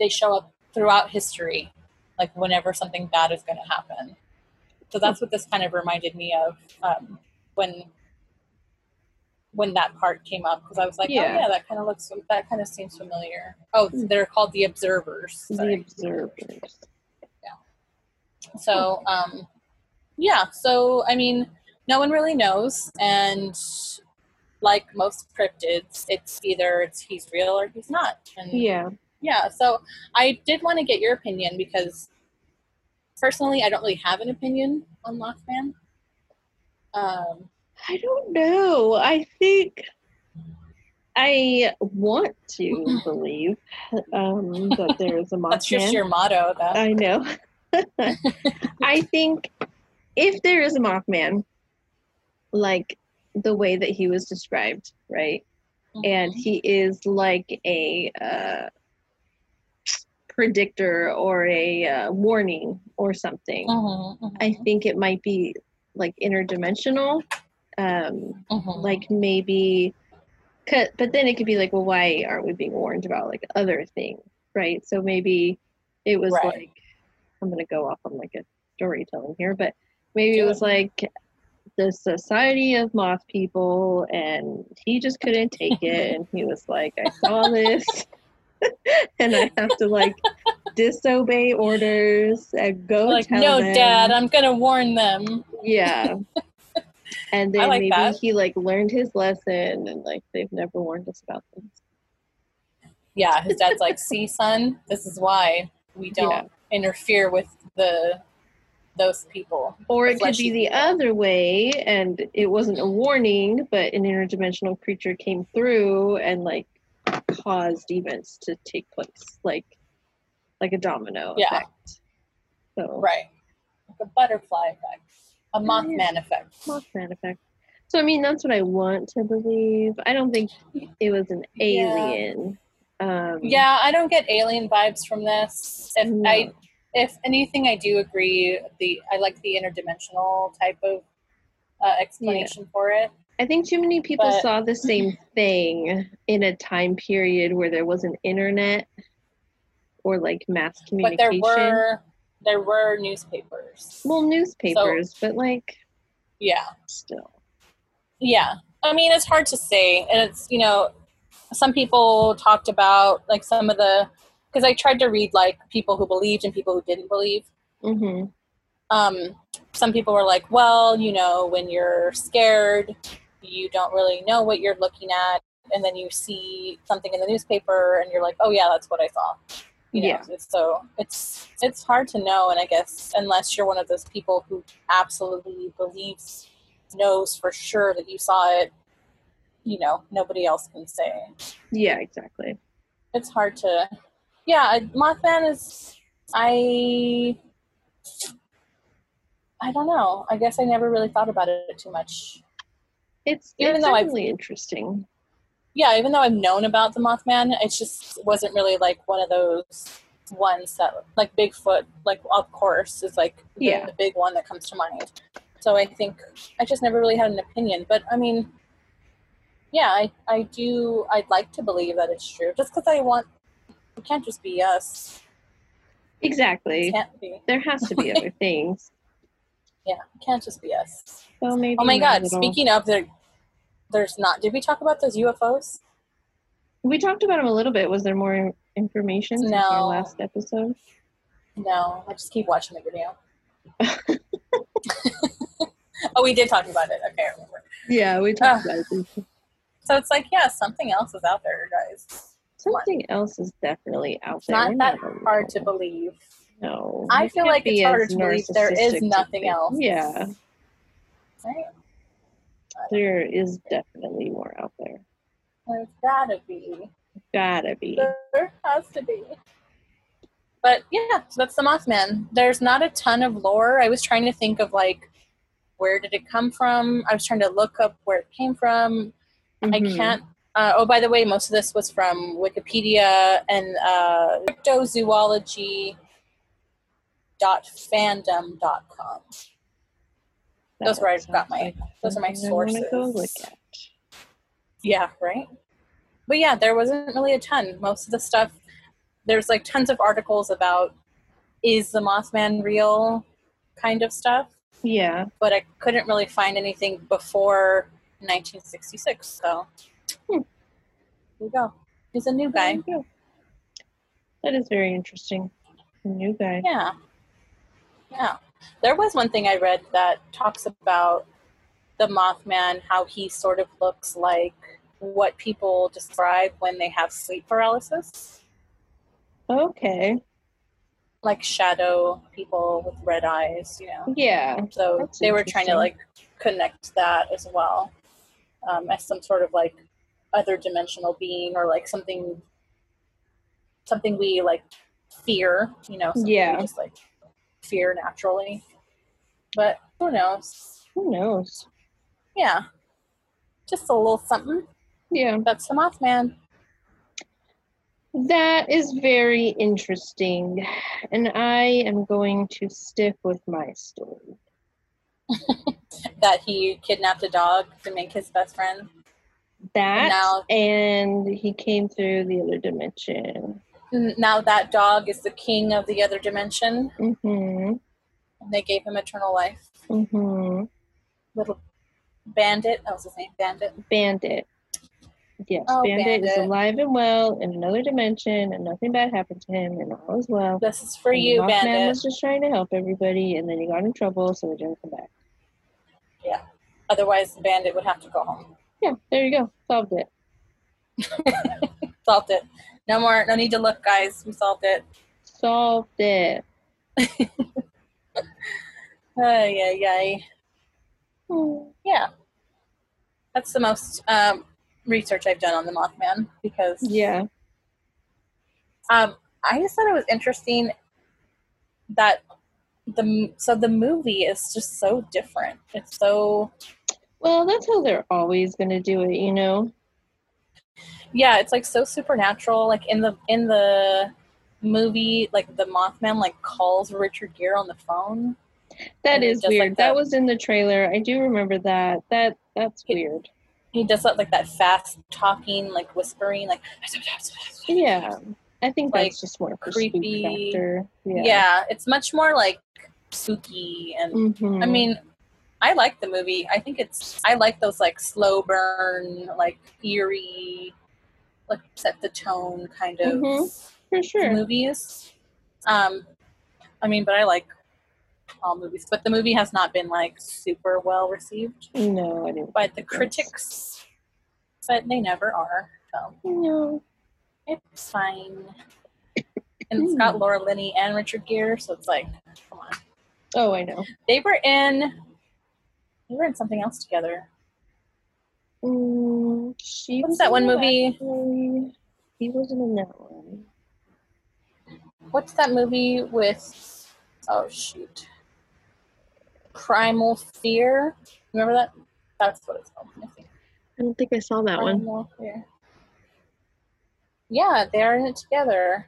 They show up throughout history, like whenever something bad is going to happen. So that's what this kind of reminded me of um, when when that part came up because I was like, Yeah. oh yeah, that kind of looks that kind of seems familiar. Oh, they're called the Observers. The Sorry. observers. So, um, yeah. So, I mean, no one really knows, and like most cryptids, it's either it's he's real or he's not. And Yeah. Yeah. So, I did want to get your opinion because personally, I don't really have an opinion on Mothman. Um, I don't know. I think I want to <laughs> believe um, that there is a <laughs> Mothman. that's just your motto, though. I know. <laughs> I think if there is a Mothman, like the way that he was described, right? And Mm-hmm. he is like a uh, predictor or a uh, warning or something. Mhm, mhm, I think it might be like interdimensional. Um, mhm. like maybe, but then it could be like, well, why aren't we being warned about like other things, right? So maybe it was Right. like, I'm gonna go off on like a storytelling here, but maybe it was like the Society of Moth People, and he just couldn't take it, and he was like, I saw this, <laughs> <laughs> and I have to like disobey orders and go like, tell no, them. Dad, I'm gonna warn them. Yeah. And <laughs> then like maybe that. he like learned his lesson and like they've never warned us about this. Yeah, his dad's like, "See, son, this is why we don't Yeah. interfere with the those people." Or it could be the people. other way and it wasn't a warning, but an interdimensional creature came through and like caused events to take place. Like like a domino Yeah. effect. So Right, like a butterfly effect, a Yeah. Mothman effect. Mothman effect. So I mean that's what I want to believe. I don't think it was an Yeah. alien. Um Yeah, I don't get alien vibes from this. If no. I, if anything, I do agree. The I like the interdimensional type of uh, explanation for it. I think too many people But- saw the same <laughs> thing in a time period where there wasn't internet or like mass communication. But there were there were newspapers. well newspapers, but like yeah, still. Yeah. I mean, it's hard to say. And it's, you know, some people talked about like some of the, because I tried to read like people who believed and people who didn't believe. hmm Um, some people were like, well, you know, when you're scared, you don't really know what you're looking at. And then you see something in the newspaper and you're like, oh, yeah, that's what I saw. You know, Yeah. it's- so it's it's hard to know, and I guess unless you're one of those people who absolutely believes, knows for sure that you saw it, you know, nobody else can say. Yeah, exactly. It's hard to, yeah. Mothman is, I, I don't know. I guess I never really thought about it too much. It's Even it's though I've- interesting. Yeah, even though I've known about the Mothman, it just wasn't really like one of those ones that, like Bigfoot, like of course, is like the, Yeah. the big one that comes to mind. So I think I just never really had an opinion. But I mean, yeah, I, I do, I'd like to believe that it's true. Just because I want, it can't just be us. Exactly. It can't be. There has to be other <laughs> things. Yeah, it can't just be us. So maybe Oh my god! all. Speaking of, there, there's not. Did we talk about those UFOs? we talked about them a little bit. Was there more information our No. last episode? No, I just keep watching the video. oh, we did talk about it. Okay, I remember. Yeah, we talked about it. So it's like, yeah, something else is out there, guys. Something else is definitely out It's there. not We're that hard to believe. No, I feel like it's harder to believe there is nothing else. Yeah, Right? there is definitely more out there. There's gotta be. Gotta be. There has to be. But yeah, so that's the Mothman. There's not a ton of lore. I was trying to think of like where did it come from? I was trying to look up where it came from. I Mhm. can't. Uh, oh, by the way, most of this was from Wikipedia and uh, cryptozoology Those where I sounds got my- like those are my something I Go look sources. Yeah, right. But yeah, there wasn't really a ton. Most of the stuff, there's like tons of articles about is the Mothman real kind of stuff, Yeah. but I couldn't really find anything before 1966. So Hmm. here you go. He's a new guy. There. That is very interesting. A new guy. Yeah. Yeah. There was one thing I read that talks about the Mothman, how he sort of looks like what people describe when they have sleep paralysis. Okay. like shadow people with red eyes, you know. Yeah. So That's they were trying to like connect that as well um, as some sort of like other dimensional being or like something something we like fear, you know. Yeah. Just like fear naturally, but who knows? Who knows? Yeah, just a little something. Yeah. That's the Mothman. That is very interesting. And I am going to stick with my story. <laughs> That he kidnapped a dog to make his best friend. That Now- and he came through the other dimension. Now that dog is the king of the other dimension. Mm-hmm. and they gave him eternal life. Mm-hmm. Little bandit, that was his name, bandit. Bandit. Yes, Oh, Bandit, is alive and well in another dimension, and nothing bad happened to him, and all is well. This is for And you, Mothman bandit. was just trying to help everybody, and then he got in trouble, so he didn't come back. Yeah. Otherwise, the bandit would have to go home. Yeah, there you go. Solved it. <laughs> Solved it. No more. No need to look, guys. We solved it. Solved it. <laughs> Ay, ay, ay. Hmm. Yeah. That's the most um, research I've done on the Mothman because Yeah. um, I just thought it was interesting that the so the movie is just so different. It's so Well, that's how they're always going to do it, you know? Yeah it's like so supernatural like in the in the movie like the mothman like calls richard gere on the phone that is And it is does, like, weird. that was in the trailer. I do remember that. That That's It- weird. he does that like that fast talking like whispering like Yeah. I think Like, that's just more creepy- yeah. Yeah. it's much more like spooky and Mhm. i mean i like the movie i think it's i like those like slow burn like eerie like set the tone kind of Mhm. for sure. movies. Um, I mean, but I like all movies, but the movie has not been like super well received No, I didn't. by the critics, but they never are. So No. it's fine. And it's got Laura Linney and Richard Gere, so it's like, come on. Oh, I know. They were in, they were in something else together. Mm, she What's was that one movie? actually. He wasn't in that one. What's that movie with? Oh shoot, Primal Fear. Remember that? That's what it's called. I think. I don't think I saw that one. Primal Fear. Yeah, they are in it together.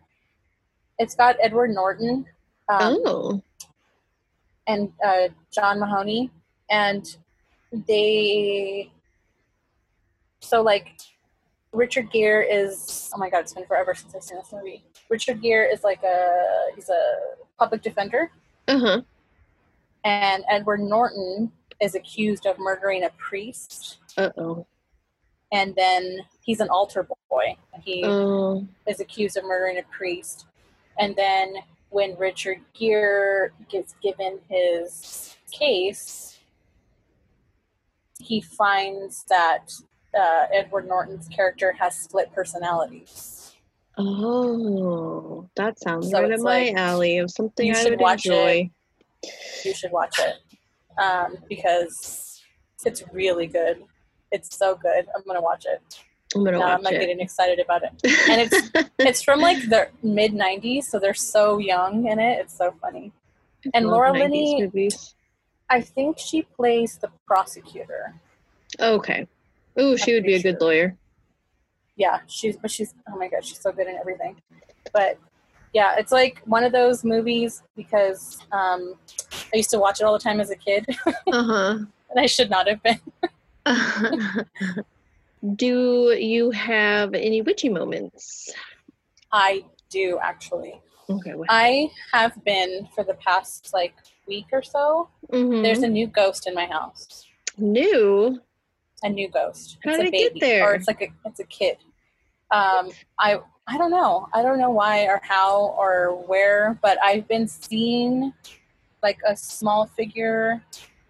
It's got Edward Norton um, oh. and uh, John Mahoney, and they. So like, Richard Gere is. Oh my God! It's been forever since I've seen this movie. Richard Gere is like a he's a public defender, huh. and Edward Norton is accused of murdering a priest, Uh oh. and then he's an altar boy. He Oh. is accused of murdering a priest, and then when Richard Gere gets given his case, he finds that uh, Edward Norton's character has split personalities. Oh, that sounds So right up it's my like, alley of something you I should would watch it. You should watch it um, because it's really good. It's so good. I'm gonna watch it. I'm gonna Now I'm watch not it. getting excited about it. <laughs> And it's it's from like the mid '90s, so they're so young in it. It's so funny. and Laura Linney- movies. I think she plays the prosecutor. Okay. Ooh, she I'm would be a good sure. lawyer. Yeah, she's but she's oh my god, she's so good in everything. But yeah, it's like one of those movies because um, I used to watch it all the time as a kid, <laughs> Uh and I should not have been. <laughs> <laughs> Do you have any witchy moments? I do actually. Okay. What? I have been for the past like week or so. Mhm. There's a new ghost in my house. new. A new ghost. How it's did a it get baby, there? or it's like a it's a kid. Um, I I don't know. I don't know why or how or where, but I've been seeing like a small figure,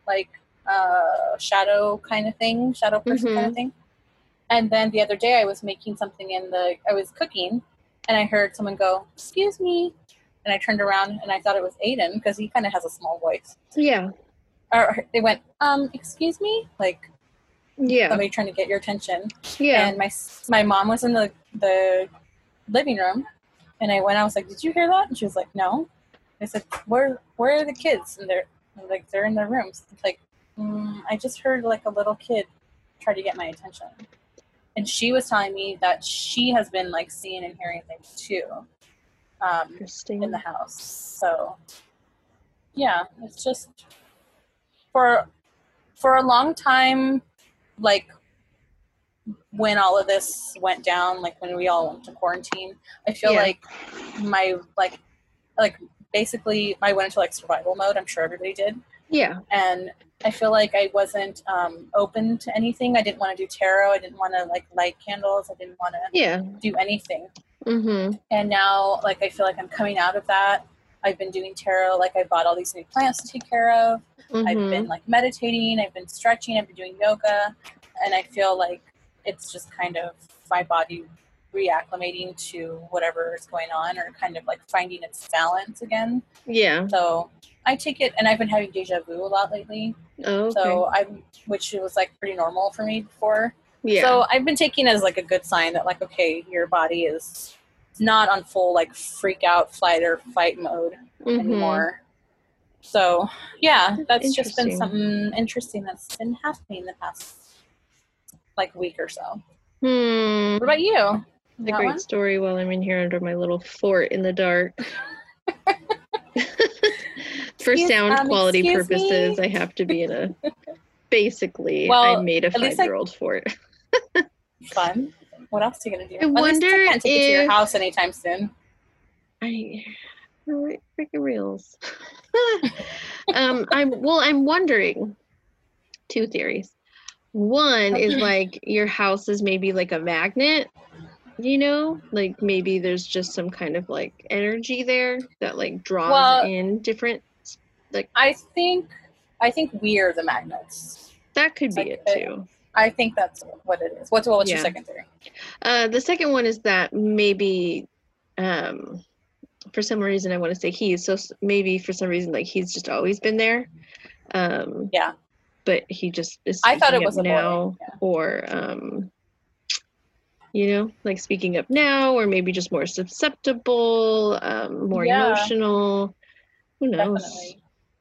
like uh, shadow kind of thing, shadow person kind Mhm. of thing. And then the other day, I was making something in the. I was cooking, and I heard someone go, "Excuse me," and I turned around and I thought it was Aiden because he kind of has a small voice. Yeah. Or they went, "Um, excuse me," like Yeah. somebody trying to get your attention. Yeah. And my my mom was in the the living room, and I went. I was like, "Did you hear that?" And she was like, "No." I said, "Where where are the kids?" And they're I'm like, "They're in their rooms." It's like, mm, I just heard like a little kid try to get my attention, and she was telling me that she has been like seeing and hearing things too, um, in the house. So, yeah, it's just for for a long time, like when all of this went down, like when we all went to quarantine, I feel Yeah. like my like like basically I went into like survival mode. I'm sure everybody did, yeah. and I feel like I wasn't um, open to anything. I didn't want to do tarot. I didn't want to like light candles. I didn't want to Yeah. do anything Mm-hmm. and now like i feel like i'm coming out of that i've been doing tarot like i bought all these new plants to take care of i've Mm-hmm. been like meditating i've been stretching i've been doing yoga and i feel like it's just kind of my body reacclimating to whatever is going on or kind of like finding its balance again Yeah. so i take it and i've been having deja vu a lot lately Oh, okay. so i'm which was like pretty normal for me before yeah. so I've been taking it as like a good sign that like okay, your body is not on full like freak out, flight or fight mode Mhm. anymore. So yeah, that's just been something interesting that's been happening the past like week or so. Hmm. What about you? A great one? story while I'm in here under my little fort in the dark. <laughs> <laughs> For Excuse- sound um, quality purposes, me? I have to be in a. <laughs> Basically, Well, I made a at least I- five-year-old fort. Fun. What else are you gonna do? I At wonder I can't take it to your house anytime soon. I freaking reels. <laughs> um, I'm well. I'm wondering two theories. One is <laughs> like your house is maybe like a magnet, you know, like maybe there's just some kind of like energy there that like draws Well- in different. Like I think I think we are the magnets. That could be Like, it uh, too. I think that's what it is. What's well, what's your second theory? Uh, the second one is that maybe, um, for some reason, I want to say he's so maybe for some reason like he's just always been there. Um, Yeah. But he just is. I thought it was up a boy, now, yeah. or um, you know, like speaking up now, or maybe just more susceptible, um, more Yeah. emotional. Who knows? Definitely.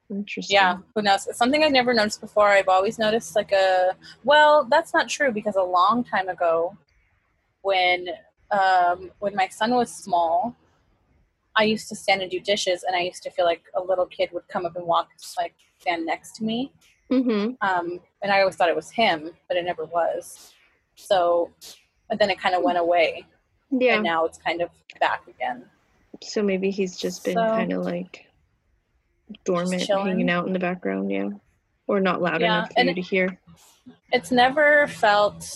Interesting. Yeah, who knows? It's something I've never noticed before. I've always noticed like a well, that's not true because a long time ago, when um, when my son was small, I used to stand and do dishes, and I used to feel like a little kid would come up and walk, like stand next to me, Mm-hmm. um, and I always thought it was him, but it never was. So, but then it kind of went away, Yeah. and now it's kind of back again. So maybe he's just been So- kind of like dormant, chilling. hanging out in the background. Yeah, or not loud Yeah, enough for and you to hear. It's never felt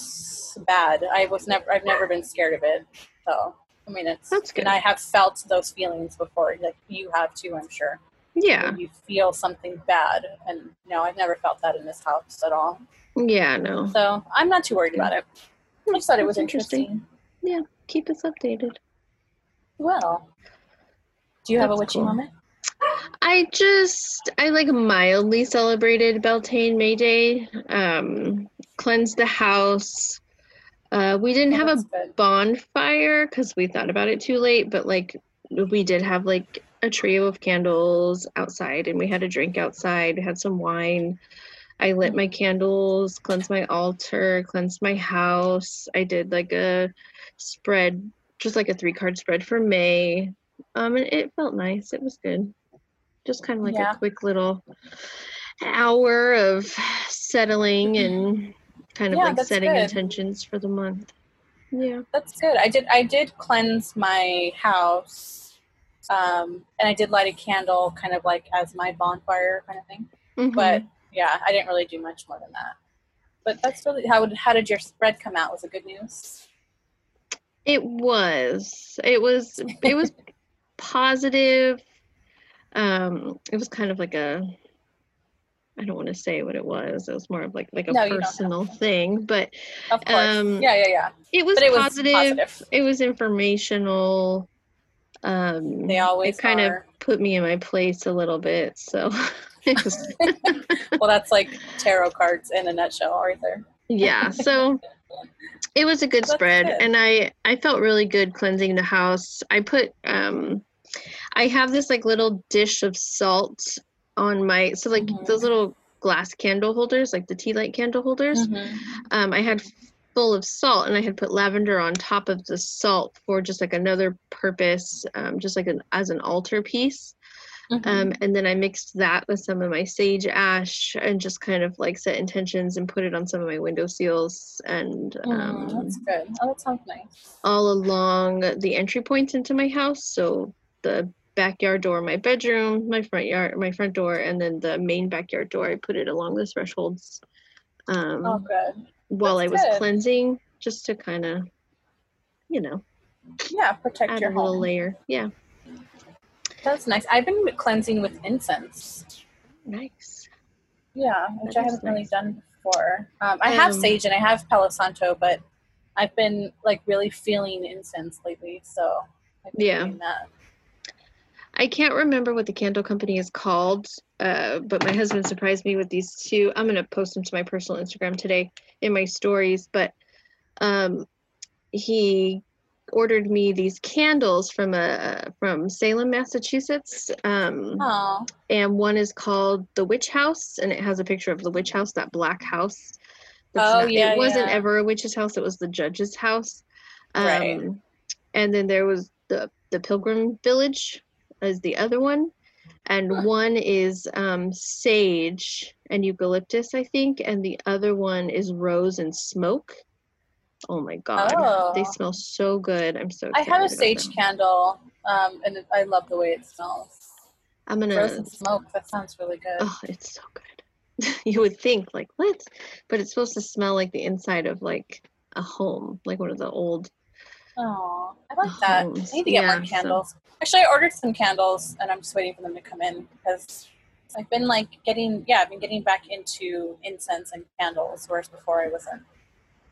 bad. I was never. I've never been scared of it. So I mean, it's That's good. And I have felt those feelings before. Like you have too, I'm sure. Yeah, When you feel something bad, and no, I've never felt that in this house at all. yeah, no. So I'm not too worried about it. I just thought it was That's interesting. Yeah, Keep us updated. Well, do you have a That's witchy cool. moment? I just I like mildly celebrated Beltane May Day. Um, cleansed the house. Uh, we didn't Oh, have a good. bonfire because we thought about it too late, but like we did have like a trio of candles outside and we had a drink outside. We had some wine. I lit my candles, cleansed my altar, cleansed my house. I did like a spread, just like a three card spread for May. Um, and it felt nice. It was good. Just kind of like Yeah. a quick little hour of settling and kind of Yeah, like setting good. intentions for the month. Yeah. That's good. I did. I did cleanse my house, um, and I did light a candle, kind of like as my bonfire kind of thing. Mhm. But yeah, I didn't really do much more than that. But that's really how. would- How did your spread come out? Was it good news? It was. It was. It was <laughs> positive. Um, it was kind of like a. I don't want to say what it was. It was more of like like a No, you don't have personal thing, but Of course. Um, yeah, yeah, yeah. it was it was positive. positive. It was informational. Um, They always it kind are. of put me in my place a little bit. So, <laughs> <laughs> Well, that's like tarot cards in a nutshell, there. yeah. So it was a good That's spread, good. and I I felt really good cleansing the house. I put um, I have this like little dish of salt on my so like Mhm. those little glass candle holders, like the tea light candle holders. Mhm. um, I had full of salt and I had put lavender on top of the salt for just like another purpose, um, just like an as an altar piece. Mhm. Um, and then I mixed that with some of my sage ash and just kind of like set intentions and put it on some of my window seals and Mm, um, that's good. Oh, that sounds nice. all along the entry points into my house. So the backyard door, my bedroom, my front yard, my front door, and then the main backyard door. I put it along the thresholds. Um, Oh, while I was good. cleansing, just to kind of, you know, Yeah, protect add a your little layer. Yeah, That's nice. I've been cleansing with incense. nice. Yeah, which That I haven't really done before. Um, I have Um, sage and I have Palo Santo, but I've been like really feeling incense lately. So I've been Yeah. doing that. I can't remember what the candle company is called, uh, but my husband surprised me with these two. I'm gonna post them to my personal Instagram today in my stories. But um, he ordered me these candles from a from Salem, Massachusetts. Um, and one is called the Witch House, and it has a picture of the witch house, that black house. Oh, yeah, it wasn't yeah. ever a witch's house; it was the judge's house. Um, Right. And then there was the the Pilgrim Village, as the other one, and one is um, sage and eucalyptus, I think, and the other one is rose and smoke. Oh my god, they Oh. smell so good! I'm so. I have a sage them. candle, um, and I love the way it smells. I'm gonna. Rose and smoke. That sounds really good. Oh, it's so good. <laughs> you would think like what? But it's supposed to smell like the inside of like a home, like one of the old. Oh, I like that. I need to get Yeah, more so- candles. Actually, I ordered some candles, and I'm just waiting for them to come in because I've been like getting yeah, I've been getting back into incense and candles, whereas before I wasn't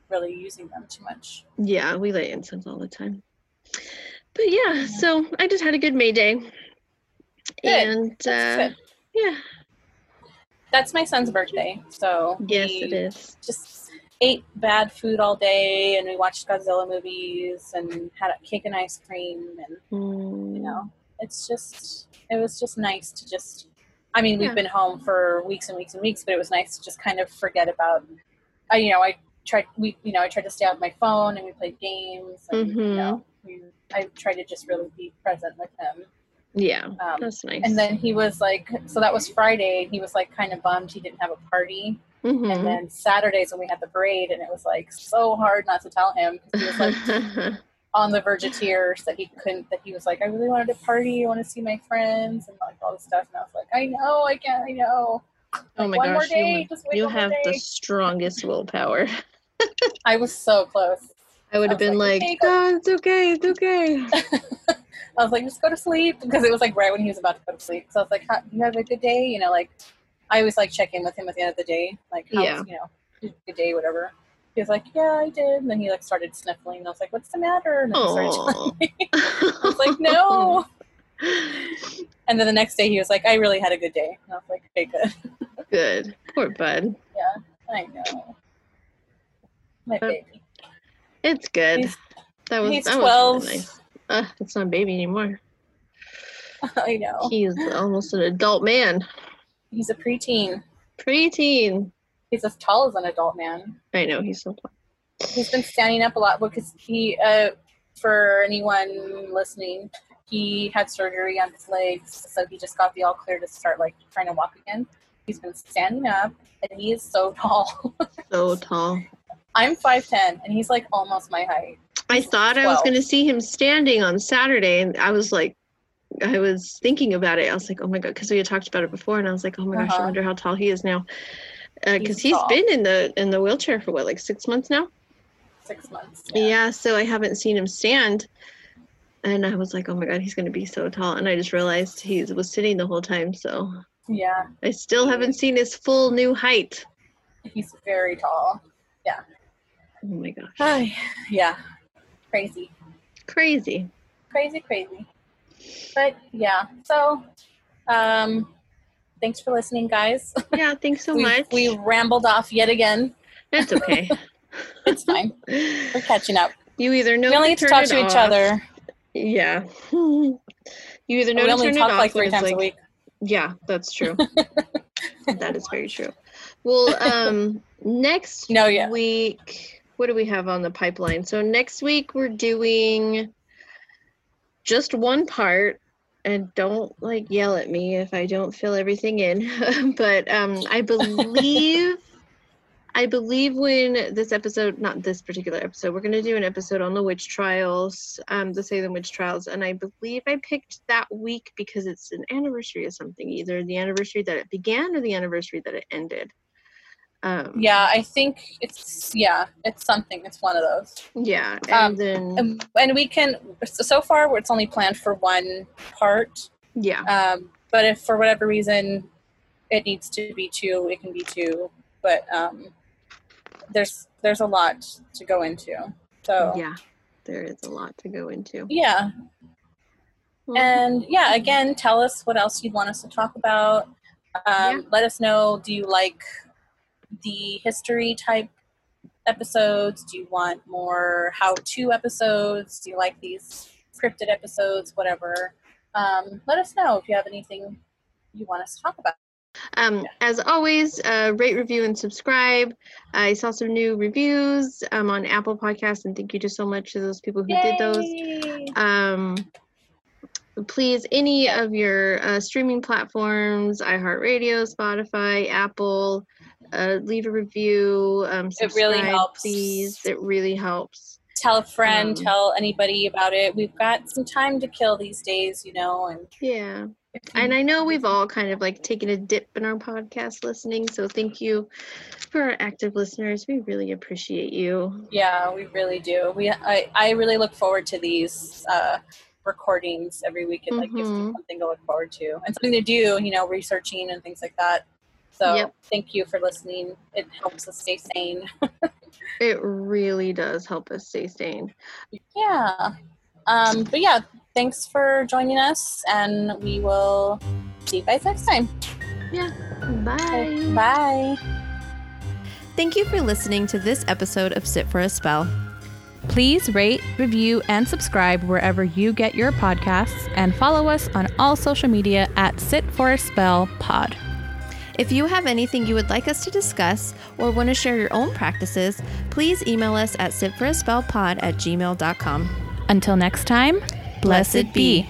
really using them too much. Yeah, we light incense all the time. But yeah, so I just had a good May Day. And That's uh, good. yeah, That's my son's birthday, so yes, it is. Just ate bad food all day, and we watched Godzilla movies and had a cake and ice cream, and Mm, you know it's just it was just nice to just i mean we've been home for weeks and weeks and weeks but it was nice to just kind of forget about i you know i tried we you know i tried to stay off my phone and we played games and you know we, i tried to just really be present with him yeah, um, that's nice. and then he was like so that was friday he was like kind of bummed he didn't have a party Mhm. and then saturdays when we had the parade and it was like so hard not to tell him 'cause he was like <laughs> on the verge of tears that he couldn't. That he was like, I really wanted to party. I want to see my friends and like all this stuff. And I was like, I know, I can't. I know. Oh Like, my one more gosh, day, you, you have the strongest willpower. I was so close. I would have been like, like, "Okay, oh, it's okay, it's okay. <laughs> I was like, just go to sleep because it was like right when he was about to go to sleep. So I was like, you have a good day, you know, like I always like check in with him at the end of the day, like Yeah. you know, good day, whatever. He was like, yeah, I did. And then he like started sniffling. And I was like, what's the matter? And then he started telling me. <laughs> I was like, no. And then the next day he was like, I really had a good day. And I was like, okay, good. <laughs> Good. Poor bud. Yeah, I know. My baby. It's good. He's- that was He's that 12. was really nice. Uh, it's not a baby anymore. <laughs> I know. He's almost an adult man. He's a preteen. Preteen. He's as tall as an adult man. I know he's so tall. he's been standing up a lot because he uh, for anyone listening he had surgery on his legs so he just got the all clear to start like trying to walk again he's been standing up and he is so <laughs> tall So tall. i'm 5'10 and he's like almost my height I thought I was going to see him standing on Saturday, and I was like, I was thinking about it. I was like, oh my god, because we had talked about it before, and I was like, oh my gosh, I Uh-huh. wonder how tall he is now. Because He's he's tall. been in the in the wheelchair for what, like six months now? six months Yeah. so I haven't seen him stand. And I was like, oh my god, he's going to be so tall. And I just realized he was sitting the whole time. So yeah I still haven't seen his full new height. he's very tall Yeah. Oh my gosh. Hi. yeah crazy Crazy. crazy crazy but yeah so um thanks for listening guys <laughs> Yeah, thanks so we, much. we rambled off yet again That's okay. <laughs> <laughs> it's fine we're catching up You either know we only to to talk to each other. Yeah. you either know We to only turn talk it off like three times like, a week. Yeah, that's true. that is very true. Well, um, next No, yeah. week, what do we have on the pipeline? So next week we're doing just one part. And don't like yell at me if I don't fill everything in. <laughs> but um, I <laughs> believe I believe when this episode, not this particular episode, we're going to do an episode on the witch trials, um, the Salem witch trials. And I believe I picked that week because it's an anniversary of something, either the anniversary that it began or the anniversary that it ended. Um, Yeah, I think it's yeah, it's something. It's one of those. Yeah. And Um, then, And, and we can so far it's only planned for one part. yeah. Um, but if for whatever reason it needs to be two, it can be two. But um, there's there's a lot to go into. So Yeah. There is a lot to go into. yeah, and yeah again tell us what else you'd want us to talk about um, Yeah. let us know do you like the history type episodes? Do you want more how to episodes? Do you like these scripted episodes? Whatever. Um, let us know if you have anything you want us to talk about. Um, as always, uh, rate, review, and subscribe. I saw some new reviews um, on Apple Podcasts, and thank you just so much to those people who did those. Um, please, any of your uh, streaming platforms, iHeartRadio, Spotify, Apple, uh, leave a review. Um, It really helps. Please, it really helps. tell a friend Um, tell anybody about it we've got some time to kill these days you know and Yeah. And I know we've all kind of like taken a dip in our podcast listening, so thank you for our active listeners. We really appreciate you. Yeah, we really do. We I, I really look forward to these uh, recordings every week. It like gives me Mhm. something to look forward to and something to do. You know, researching and things like that. So Yep. thank you for listening. It helps us stay sane. <laughs> It really does help us stay sane. yeah. Um, but yeah, thanks for joining us, and we will see you guys next time. Yeah. Bye. Bye. Thank you for listening to this episode of Sit for a Spell. Please rate, review, and subscribe wherever you get your podcasts and follow us on all social media at Sit for a Spell Pod. If you have anything you would like us to discuss or want to share your own practices, please email us at sitforaspellpod at gmail.com. Until next time, blessed, Blessed be. be.